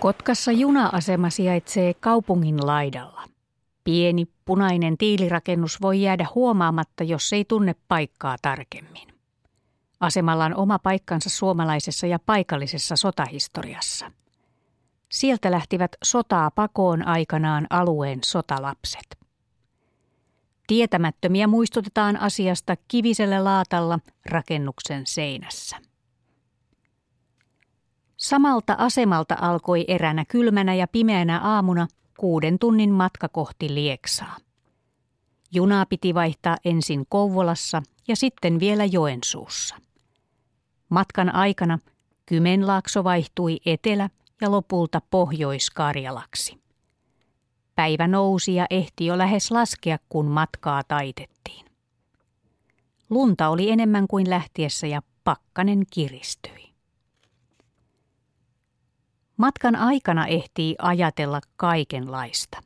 Kotkassa juna-asema sijaitsee kaupungin laidalla. Pieni punainen tiilirakennus voi jäädä huomaamatta, jos ei tunne paikkaa tarkemmin. Asemalla on oma paikkansa suomalaisessa ja paikallisessa sotahistoriassa. Sieltä lähtivät sotaa pakoon aikanaan alueen sotalapset. Tietämättömiä muistutetaan asiasta kivisellä laatalla rakennuksen seinässä. Samalta asemalta alkoi eränä kylmänä ja pimeänä aamuna kuuden tunnin matka kohti Lieksaa. Junaa piti vaihtaa ensin Kouvolassa ja sitten vielä Joensuussa. Matkan aikana Kymenlaakso vaihtui etelä- ja lopulta Pohjois-Karjalaksi. Päivä nousi ja ehti jo lähes laskea, kun matkaa taitettiin. Lunta oli enemmän kuin lähtiessä ja pakkanen kiristyi. Matkan aikana ehtii ajatella kaikenlaista,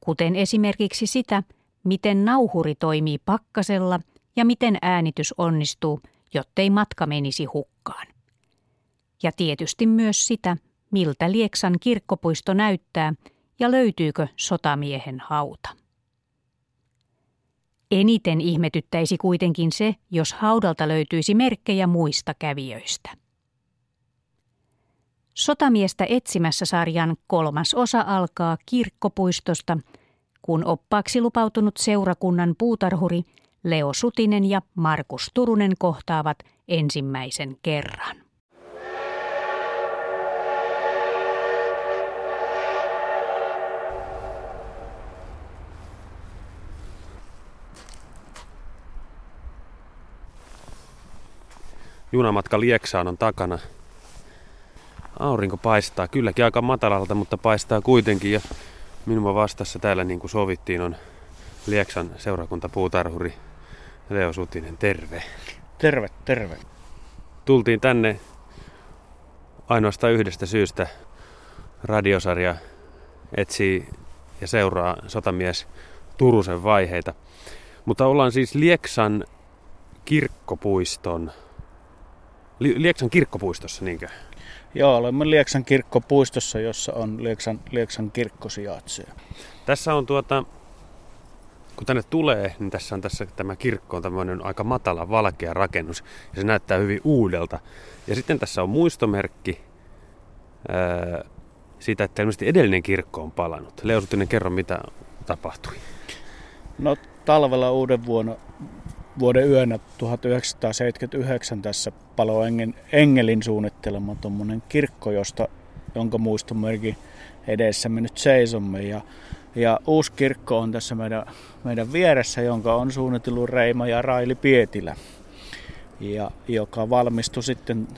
kuten esimerkiksi sitä, miten nauhuri toimii pakkasella ja miten äänitys onnistuu, jottei matka menisi hukkaan. Ja tietysti myös sitä, miltä Lieksan kirkkopuisto näyttää ja löytyykö sotamiehen hauta. Eniten ihmetyttäisi kuitenkin se, jos haudalta löytyisi merkkejä muista kävijöistä. Sotamiestä etsimässä sarjan kolmas osa alkaa kirkkopuistosta, kun oppaaksi lupautunut seurakunnan puutarhuri Leo Sutinen ja Markus Turunen kohtaavat ensimmäisen kerran. Junamatka Lieksaan on takana. Aurinko paistaa, kylläkin aika matalalta, mutta paistaa kuitenkin. Ja minua vastassa täällä niin kuin sovittiin on Lieksan seurakuntapuutarhuri Leo Sutinen. Terve. Terve, terve. Tultiin tänne ainoastaan yhdestä syystä. Radiosarja etsii ja seuraa sotamies Turusen vaiheita. Mutta ollaan siis Lieksan kirkkopuiston Lieksan kirkkopuistossa, niinkö? Joo, olemme Lieksan kirkkopuistossa, jossa on Lieksan, Lieksan kirkko sijaitsee. Tässä on tuota, kun tänne tulee, niin tässä on tässä tämä kirkko on tämmöinen aika matala valkea rakennus ja se näyttää hyvin uudelta. Ja sitten tässä on muistomerkki ää, siitä, että ilmeisesti edellinen kirkko on palannut. Leo Sutinen, kerro mitä tapahtui. No talvella uuden vuonna vuoden yönä 1979 tässä palo Engelin suunnittelema tuommoinen kirkko, josta, jonka muistomerkin edessä me nyt seisomme. Ja, ja uusi kirkko on tässä meidän, meidän vieressä, jonka on suunnitellut Reima ja Raili Pietilä, ja, joka valmistui sitten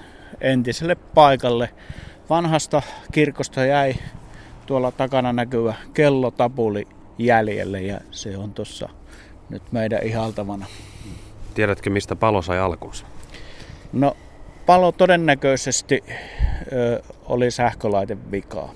entiselle paikalle. Vanhasta kirkosta jäi tuolla takana näkyvä kellotapuli jäljelle ja se on tuossa nyt meidän ihaltavana. Tiedätkö, mistä palo sai alkunsa? No, palo todennäköisesti ö, oli sähkölaite vikaa.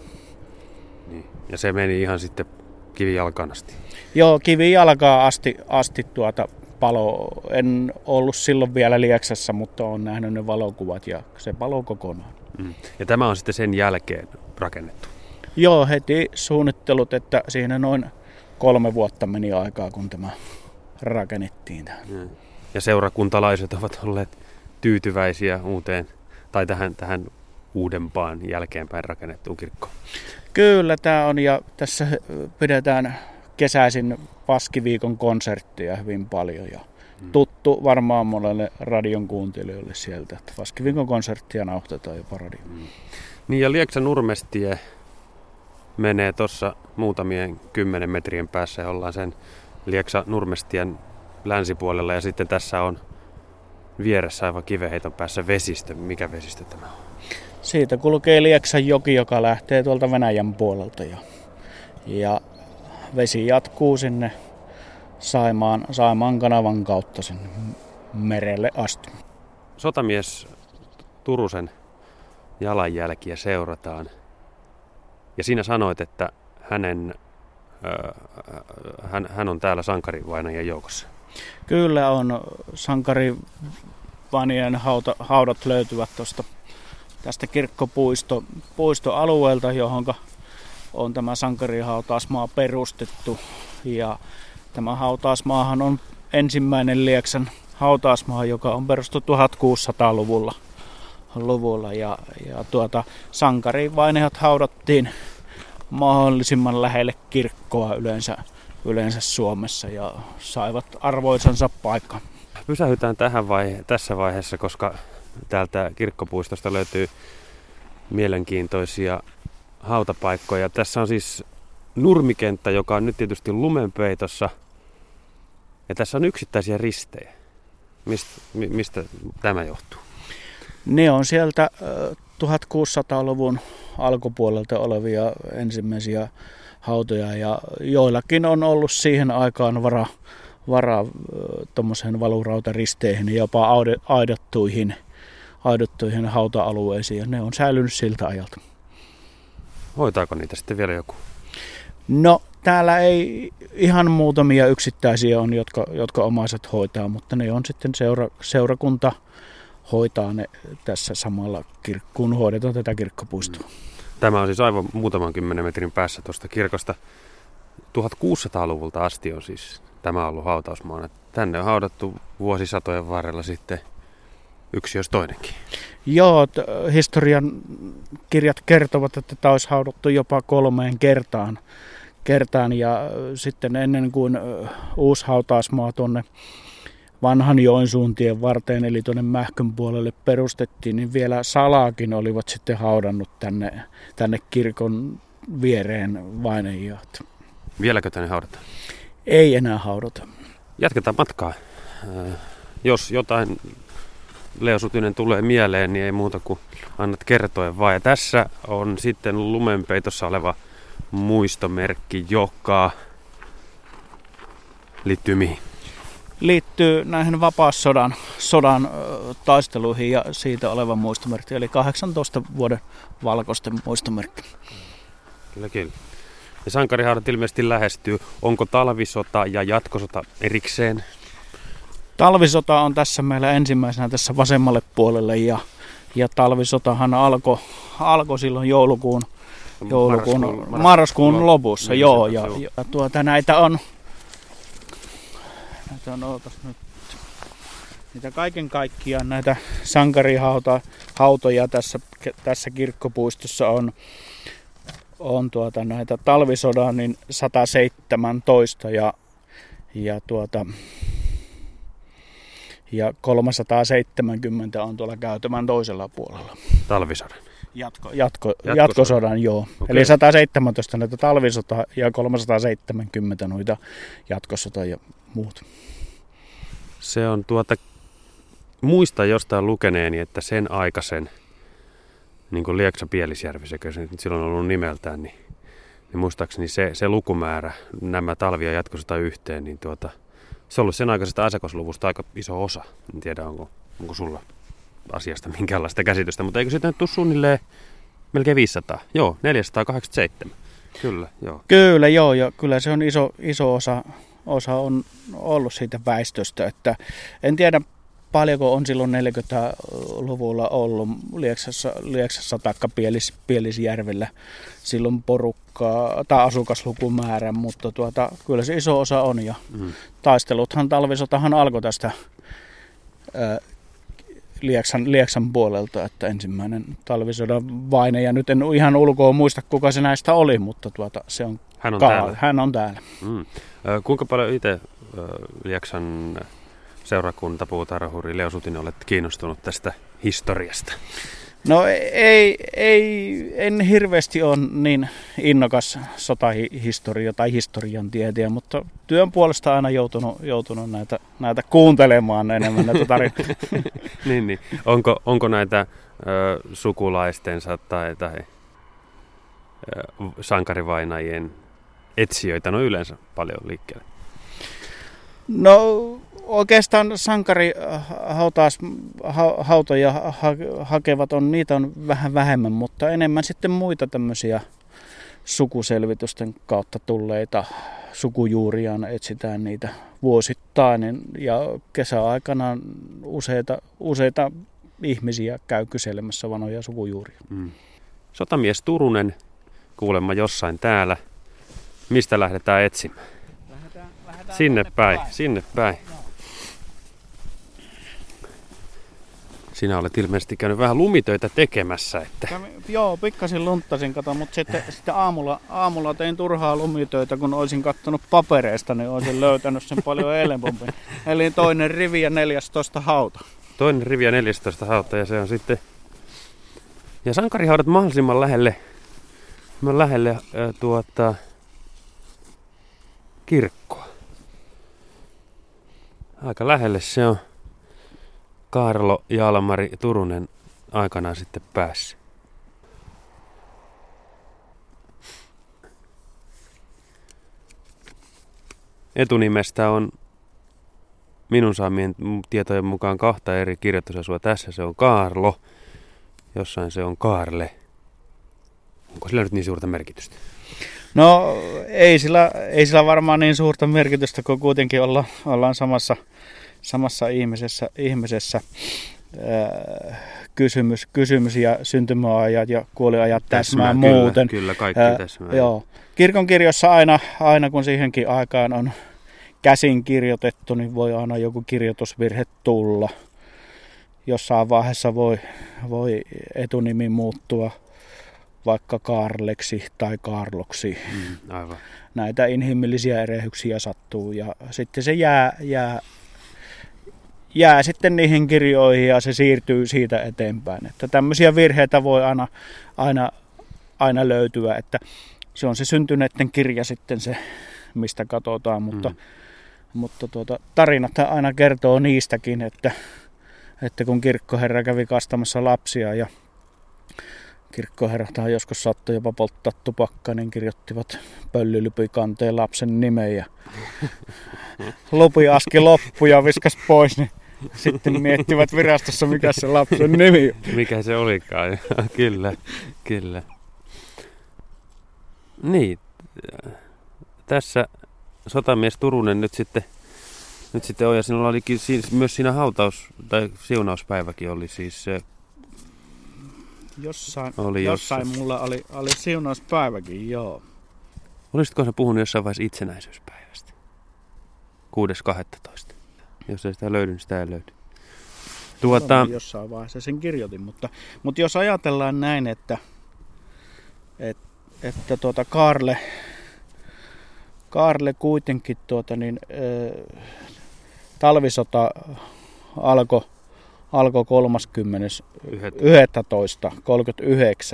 Niin. Ja se meni ihan sitten kivijalkaan asti? Joo, kivijalkaan asti, asti tuota palo. En ollut silloin vielä Lieksassa, mutta olen nähnyt ne valokuvat ja se palo kokonaan. Mm. Ja tämä on sitten sen jälkeen rakennettu? Joo, heti suunnittelut, että siinä noin kolme vuotta meni aikaa, kun tämä rakennettiin. Mm ja seurakuntalaiset ovat olleet tyytyväisiä uuteen tai tähän, tähän uudempaan jälkeenpäin rakennettuun kirkkoon. Kyllä tämä on ja tässä pidetään kesäisin Paskiviikon konsertteja hyvin paljon ja hmm. tuttu varmaan monelle radion kuuntelijoille sieltä, että Paskiviikon konserttia nauhoitetaan jopa radio. Hmm. Niin ja Lieksa Nurmestie menee tuossa muutamien kymmenen metrien päässä ja ollaan sen Lieksa Nurmestien länsipuolella ja sitten tässä on vieressä aivan kiveheiton päässä vesistö. Mikä vesistö tämä on? Siitä kulkee Lieksan joki, joka lähtee tuolta Venäjän puolelta ja, ja vesi jatkuu sinne Saimaan, Saimaan kanavan kautta sinne merelle asti. Sotamies Turusen jalanjälkiä seurataan. Ja siinä sanoit, että hänen, äh, hän, hän on täällä sankarivainajan joukossa. Kyllä on. Sankari Vanien hauta, haudat löytyvät tuosta tästä kirkkopuisto puistoalueelta, johon on tämä sankarihautausmaa perustettu. Ja tämä hautausmaahan on ensimmäinen Lieksan hautausmaa, joka on perustettu 1600-luvulla. Luvulla ja, ja tuota, sankarivainejat haudattiin mahdollisimman lähelle kirkkoa yleensä, yleensä Suomessa ja saivat arvoisansa paikan. Pysähytään tähän vaihe- tässä vaiheessa, koska täältä kirkkopuistosta löytyy mielenkiintoisia hautapaikkoja. Tässä on siis nurmikenttä, joka on nyt tietysti lumenpeitossa. Ja tässä on yksittäisiä ristejä. Mist, mistä tämä johtuu? Ne on sieltä 1600-luvun alkupuolelta olevia ensimmäisiä hautoja ja joillakin on ollut siihen aikaan vara, vara tuommoisen valurautaristeihin ja jopa aidattuihin, aidattuihin hauta-alueisiin ja ne on säilynyt siltä ajalta. Hoitaako niitä sitten vielä joku? No täällä ei ihan muutamia yksittäisiä on, jotka, jotka omaiset hoitaa, mutta ne on sitten seura, seurakunta hoitaa ne tässä samalla, kun hoidetaan tätä kirkkopuistoa. Tämä on siis aivan muutaman kymmenen metrin päässä tuosta kirkosta. 1600-luvulta asti on siis tämä ollut hautausmaana. Tänne on haudattu vuosisatojen varrella sitten yksi jos toinenkin. Joo, historian kirjat kertovat, että tämä olisi haudattu jopa kolmeen kertaan. kertaan ja sitten ennen kuin uusi hautausmaa tuonne vanhan Joensuuntien varteen, eli tuonne Mähkön puolelle perustettiin, niin vielä salaakin olivat sitten haudannut tänne, tänne kirkon viereen vainajat. Vieläkö tänne haudata? Ei enää haudata. Jatketaan matkaa. Jos jotain Leo Sutinen tulee mieleen, niin ei muuta kuin annat kertoa vaan. Ja tässä on sitten lumenpeitossa oleva muistomerkki, joka liittyy mihin? Liittyy näihin vapaassodan sodan, taisteluihin ja siitä oleva muistomerkki, eli 18 vuoden valkoisten muistomerkki. Kyllä, kyllä. Ja sankarihaudat ilmeisesti lähestyy. Onko talvisota ja jatkosota erikseen? Talvisota on tässä meillä ensimmäisenä tässä vasemmalle puolelle ja, ja talvisotahan alkoi alko silloin joulukuun, joulukuun marraskuun, marraskuun lopussa. Niin, joo, ja, ja, tuota, näitä on, näitä on nyt, niitä kaiken kaikkiaan näitä sankarihautoja tässä, tässä kirkkopuistossa on, on tuota, näitä talvisodan niin 117 ja, ja tuota, ja 370 on tuolla käytämän toisella puolella. Talvisodan? Jatko, jatko, jatkosodan, jatkosodan joo. Okay. Eli 117 näitä talvisota ja 370 noita jatkosota ja muut. Se on tuota, muista jostain lukeneeni, että sen aikaisen, niin kuin Lieksa Pielisjärvi, sekä se silloin on ollut nimeltään, niin, niin muistaakseni se, se lukumäärä, nämä talvia jatkosota yhteen, niin tuota, se on ollut sen aikaisesta asiakasluvusta aika iso osa. En tiedä, onko, onko sulla asiasta minkäänlaista käsitystä, mutta eikö sitten tule suunnilleen melkein 500? Joo, 487. Kyllä, joo. Kyllä, joo, ja kyllä se on iso, iso osa, osa on ollut siitä väestöstä, että en tiedä paljonko on silloin 40-luvulla ollut Lieksassa, Lieksassa tai Pielis, Pielisjärvellä silloin porukkaa tai asukaslukumäärä, mutta tuota, kyllä se iso osa on ja mm. taisteluthan talvisotahan alkoi tästä Lieksan, Lieksan puolelta, että ensimmäinen talvisodan vaine, ja nyt en ihan ulkoa muista kuka se näistä oli, mutta tuota, se on, hän on täällä. Hän on täällä. Mm. Kuinka paljon itse Lieksan seurakunta, puutarhuri Leo Sutinen, olet kiinnostunut tästä historiasta? No ei, ei, en hirveästi ole niin innokas sotahistoria tai historian tietäjä, mutta työn puolesta aina joutunut, joutunut näitä, näitä kuuntelemaan enemmän näitä tarinoita. niin, niin. Onko, onko näitä ö, sukulaistensa tai, tai ö, sankarivainajien etsijöitä no yleensä paljon liikkeelle? No oikeastaan sankari äh, hautaas, hautoja ha, hakevat on, niitä on vähän vähemmän, mutta enemmän sitten muita tämmöisiä sukuselvitysten kautta tulleita sukujuuriaan etsitään niitä vuosittain ja kesäaikana useita, useita ihmisiä käy kyselemässä vanhoja sukujuuria. Mm. Sotamies Turunen kuulemma jossain täällä. Mistä lähdetään etsimään? Lähdetään, lähdetään sinne päin, päin, sinne päin. Sinä olet ilmeisesti käynyt vähän lumitöitä tekemässä. Että... Kävin, joo, pikkasin lunttasin, kato, mutta sitten, sitten aamulla, aamulla tein turhaa lumitöitä, kun olisin kattonut papereista, niin olisin löytänyt sen paljon helpommin. Eli toinen rivi ja 14 hauta. Toinen rivi ja 14 hauta ja se on sitten... Ja sankarihaudat mahdollisimman lähelle, lähelle äh, tuota, kirkkoa. Aika lähelle se on. Karlo Jalmari Turunen aikanaan sitten päässyt. Etunimestä on minun saamien tietojen mukaan kahta eri kirjoitusasua. Tässä se on Kaarlo, jossain se on Kaarle. Onko sillä nyt niin suurta merkitystä? No ei sillä, ei sillä varmaan niin suurta merkitystä, kun kuitenkin olla, ollaan samassa samassa ihmisessä, ihmisessä ää, kysymys, kysymys ja syntymäajat ja kuoliajat täsmää, täsmää muuten. Kyllä, kaikki ää, täsmää. Joo. Kirkon kirjossa aina, aina kun siihenkin aikaan on käsin kirjoitettu, niin voi aina joku kirjoitusvirhe tulla. Jossain vaiheessa voi, voi etunimi muuttua vaikka Karleksi tai Karloksi. Mm, aivan. Näitä inhimillisiä erehyksiä sattuu ja sitten se jää, jää jää sitten niihin kirjoihin ja se siirtyy siitä eteenpäin. Että tämmöisiä virheitä voi aina, aina, aina löytyä, että se on se syntyneiden kirja sitten se, mistä katsotaan, mutta, mm. mutta tuota, tarinat aina kertoo niistäkin, että, että kun kirkkoherra kävi kastamassa lapsia ja kirkkoherrat joskus sattui jopa polttaa tupakkaa, niin kirjoittivat pöllylypikanteen lapsen nimen ja lupi aski loppu ja viskas pois, niin sitten miettivät virastossa, mikä se lapsen nimi on. Mikä se olikaan, kyllä, kyllä. Niin, tässä sotamies Turunen nyt sitten, nyt sitten on, ja sinulla olikin siis, myös siinä hautaus- tai siunauspäiväkin oli siis se Jossain, oli jossain, jossain mulla oli, oli siunauspäiväkin, joo. Olisitko se puhunut jossain vaiheessa itsenäisyyspäivästä? 6.12. Jos ei sitä löydy, niin sitä ei löydy. Tuota... Jossain vaiheessa sen kirjoitin, mutta, mutta jos ajatellaan näin, että, että, että tuota Karle, Karle kuitenkin tuota niin, äh, talvisota alkoi alko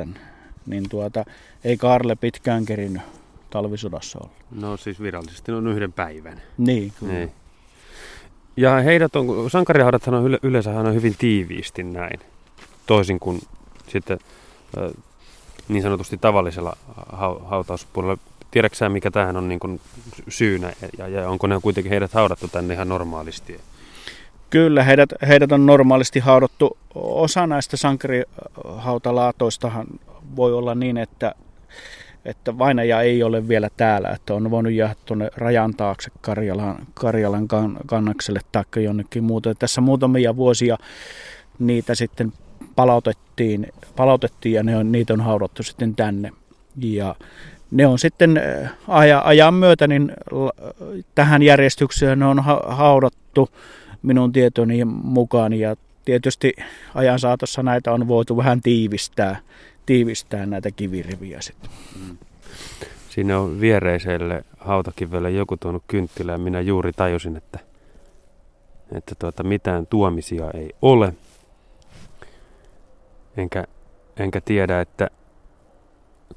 30.11.39, niin tuota, ei Karle pitkään kerinyt talvisodassa olla. No siis virallisesti on yhden päivän. Niin, kyllä. Niin. Ja heidät on, sankarihaudathan on yleensä on hyvin tiiviisti näin, toisin kuin sitten niin sanotusti tavallisella hautauspuolella. Tiedätkö mikä tähän on niin kuin syynä ja, ja onko ne kuitenkin heidät haudattu tänne ihan normaalisti? Kyllä, heidät, heidät on normaalisti haudattu. Osa näistä sankarihautalatoistahan voi olla niin, että että vainaja ei ole vielä täällä, että on voinut jäädä tuonne rajan taakse Karjalan, Karjalan kannakselle tai jonnekin muuta. Tässä muutamia vuosia niitä sitten palautettiin, palautettiin ja ne on, niitä on haudattu sitten tänne. Ja ne on sitten äh, ajan myötä niin tähän järjestykseen ne on haudattu minun tietoni mukaan ja tietysti ajan saatossa näitä on voitu vähän tiivistää tiivistää näitä kiviriviä sitten. Mm. Siinä on viereiselle hautakivelle joku tuonut kynttilä ja minä juuri tajusin, että, että tuota, mitään tuomisia ei ole. Enkä, enkä tiedä, että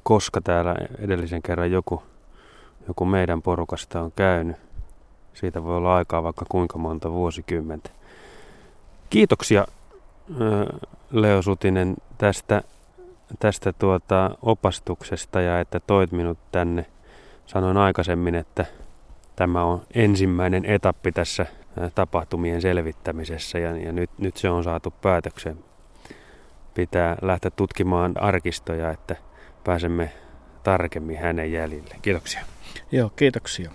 koska täällä edellisen kerran joku, joku meidän porukasta on käynyt. Siitä voi olla aikaa vaikka kuinka monta vuosikymmentä. Kiitoksia Leo Sutinen tästä tästä tuota opastuksesta ja että toit minut tänne. Sanoin aikaisemmin, että tämä on ensimmäinen etappi tässä tapahtumien selvittämisessä ja, ja nyt, nyt se on saatu päätökseen. Pitää lähteä tutkimaan arkistoja, että pääsemme tarkemmin hänen jäljille. Kiitoksia. Joo, kiitoksia.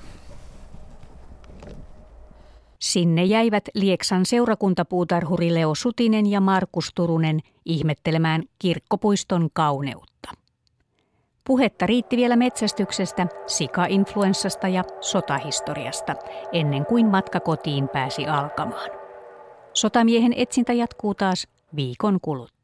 Sinne jäivät Lieksan seurakuntapuutarhuri Leo Sutinen ja Markus Turunen ihmettelemään kirkkopuiston kauneutta. Puhetta riitti vielä metsästyksestä, sika-influenssasta ja sotahistoriasta, ennen kuin matka kotiin pääsi alkamaan. Sotamiehen etsintä jatkuu taas viikon kuluttua.